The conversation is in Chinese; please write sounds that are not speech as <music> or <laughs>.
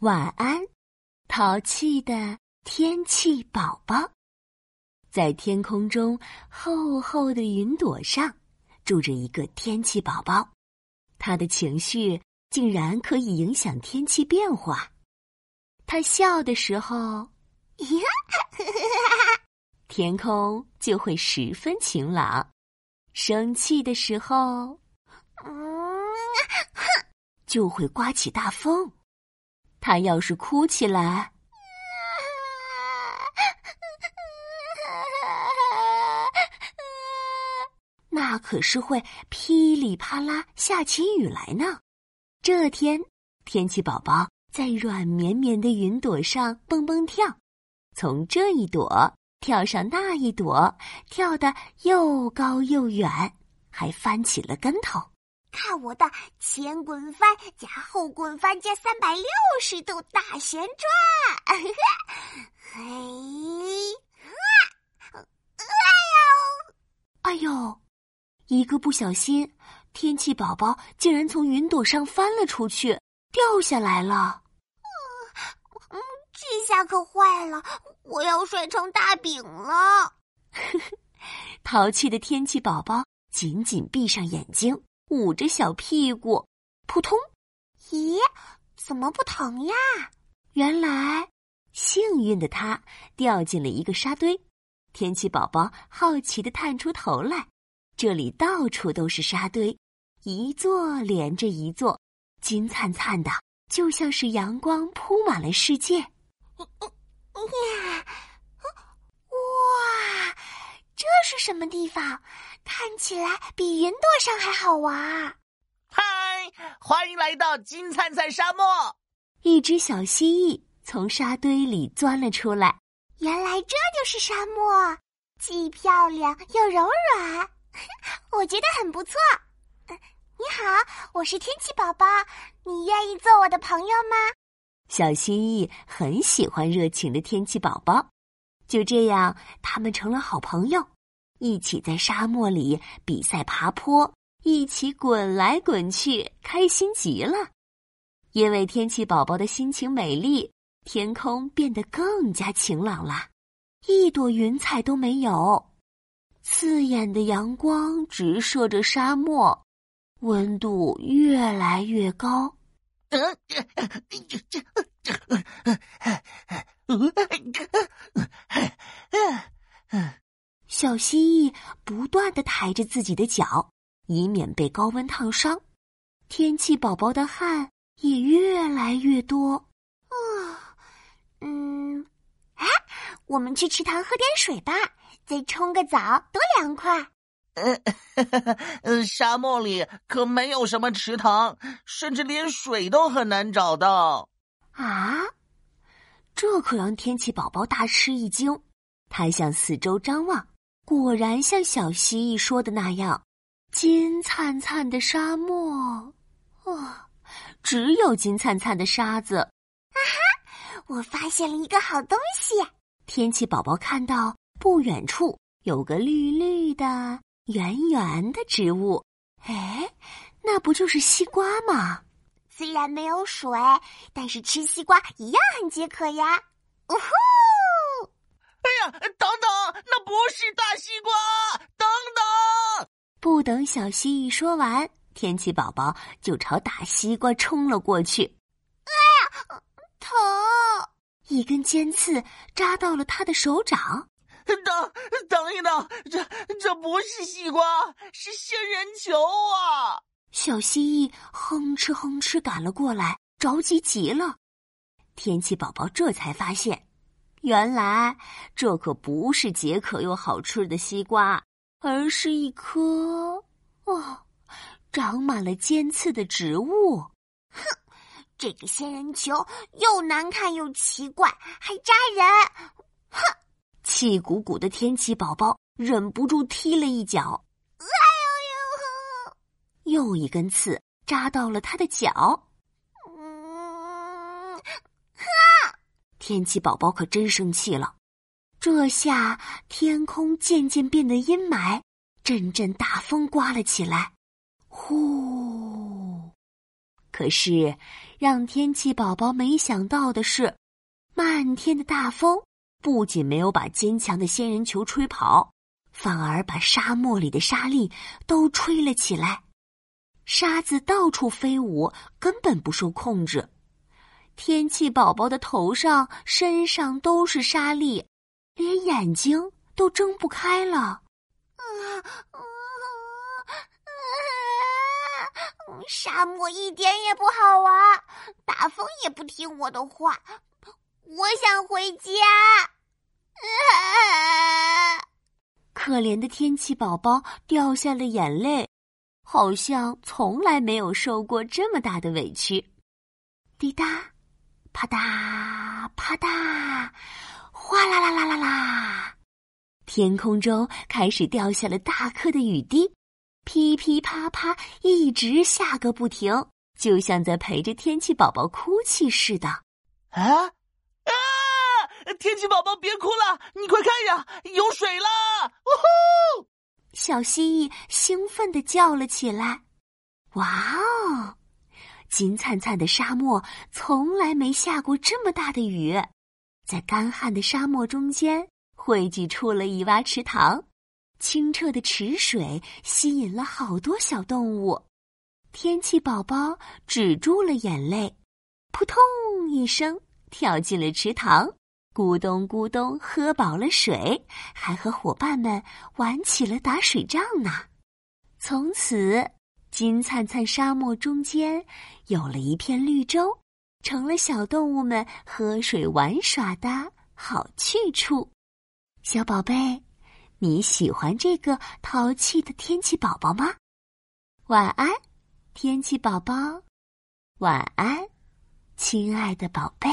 晚安，淘气的天气宝宝。在天空中厚厚的云朵上，住着一个天气宝宝。他的情绪竟然可以影响天气变化。他笑的时候，呀 <laughs> 天空就会十分晴朗；生气的时候，嗯，哼就会刮起大风。他要是哭起来，<laughs> 那可是会噼里啪啦下起雨来呢。这天，天气宝宝在软绵绵的云朵上蹦蹦跳，从这一朵跳上那一朵，跳得又高又远，还翻起了跟头。看我的前滚翻加后滚翻加三百六十度大旋转！嘿，啊！哎呦！哎呦！一个不小心，天气宝宝竟然从云朵上翻了出去，掉下来了。嗯，这下可坏了，我要摔成大饼了！<laughs> 淘气的天气宝宝紧紧闭上眼睛。捂着小屁股，扑通！咦，怎么不疼呀？原来幸运的他掉进了一个沙堆。天气宝宝好奇的探出头来，这里到处都是沙堆，一座连着一座，金灿灿的，就像是阳光铺满了世界。哇，这是什么地方？看起来比云朵上还好玩。嗨，欢迎来到金灿灿沙漠！一只小蜥蜴从沙堆里钻了出来。原来这就是沙漠，既漂亮又柔软，我觉得很不错。你好，我是天气宝宝，你愿意做我的朋友吗？小蜥蜴很喜欢热情的天气宝宝，就这样，他们成了好朋友。一起在沙漠里比赛爬坡，一起滚来滚去，开心极了。因为天气宝宝的心情美丽，天空变得更加晴朗了，一朵云彩都没有。刺眼的阳光直射着沙漠，温度越来越高。小蜥蜴不断的抬着自己的脚，以免被高温烫伤。天气宝宝的汗也越来越多。啊，嗯，哎，我们去池塘喝点水吧，再冲个澡，多凉快。呃，<laughs> 沙漠里可没有什么池塘，甚至连水都很难找到。啊，这可让天气宝宝大吃一惊。他向四周张望。果然像小蜥蜴说的那样，金灿灿的沙漠，啊，只有金灿灿的沙子。啊哈！我发现了一个好东西。天气宝宝看到不远处有个绿绿的、圆圆的植物，哎，那不就是西瓜吗？虽然没有水，但是吃西瓜一样很解渴呀。呜呼！哎呀，等等，那不是大西瓜！等等！不等小蜥蜴说完，天气宝宝就朝大西瓜冲了过去。哎呀，疼！一根尖刺扎到了他的手掌。等，等一等，这这不是西瓜，是仙人球啊！小蜥蜴哼哧哼哧赶了过来，着急极了。天气宝宝这才发现。原来这可不是解渴又好吃的西瓜，而是一颗哦，长满了尖刺的植物。哼，这个仙人球又难看又奇怪，还扎人。哼，气鼓鼓的天气宝宝忍不住踢了一脚。哎呦呦！又一根刺扎到了他的脚。天气宝宝可真生气了，这下天空渐渐变得阴霾，阵阵大风刮了起来。呼，可是，让天气宝宝没想到的是，漫天的大风不仅没有把坚强的仙人球吹跑，反而把沙漠里的沙粒都吹了起来。沙子到处飞舞，根本不受控制。天气宝宝的头上、身上都是沙粒，连眼睛都睁不开了。啊啊啊！沙漠一点也不好玩，大风也不听我的话，我想回家。啊！可怜的天气宝宝掉下了眼泪。好像从来没有受过这么大的委屈，滴答，啪嗒，啪嗒，哗啦啦啦啦啦，天空中开始掉下了大颗的雨滴，噼噼啪啪，一直下个不停，就像在陪着天气宝宝哭泣似的。啊啊！天气宝宝别哭了，你快看呀，有水了！呜呼！小蜥蜴兴奋地叫了起来：“哇哦！金灿灿的沙漠从来没下过这么大的雨，在干旱的沙漠中间汇聚出了一洼池塘，清澈的池水吸引了好多小动物。天气宝宝止住了眼泪，扑通一声跳进了池塘。”咕咚咕咚，喝饱了水，还和伙伴们玩起了打水仗呢。从此，金灿灿沙漠中间有了一片绿洲，成了小动物们喝水玩耍的好去处。小宝贝，你喜欢这个淘气的天气宝宝吗？晚安，天气宝宝。晚安，亲爱的宝贝。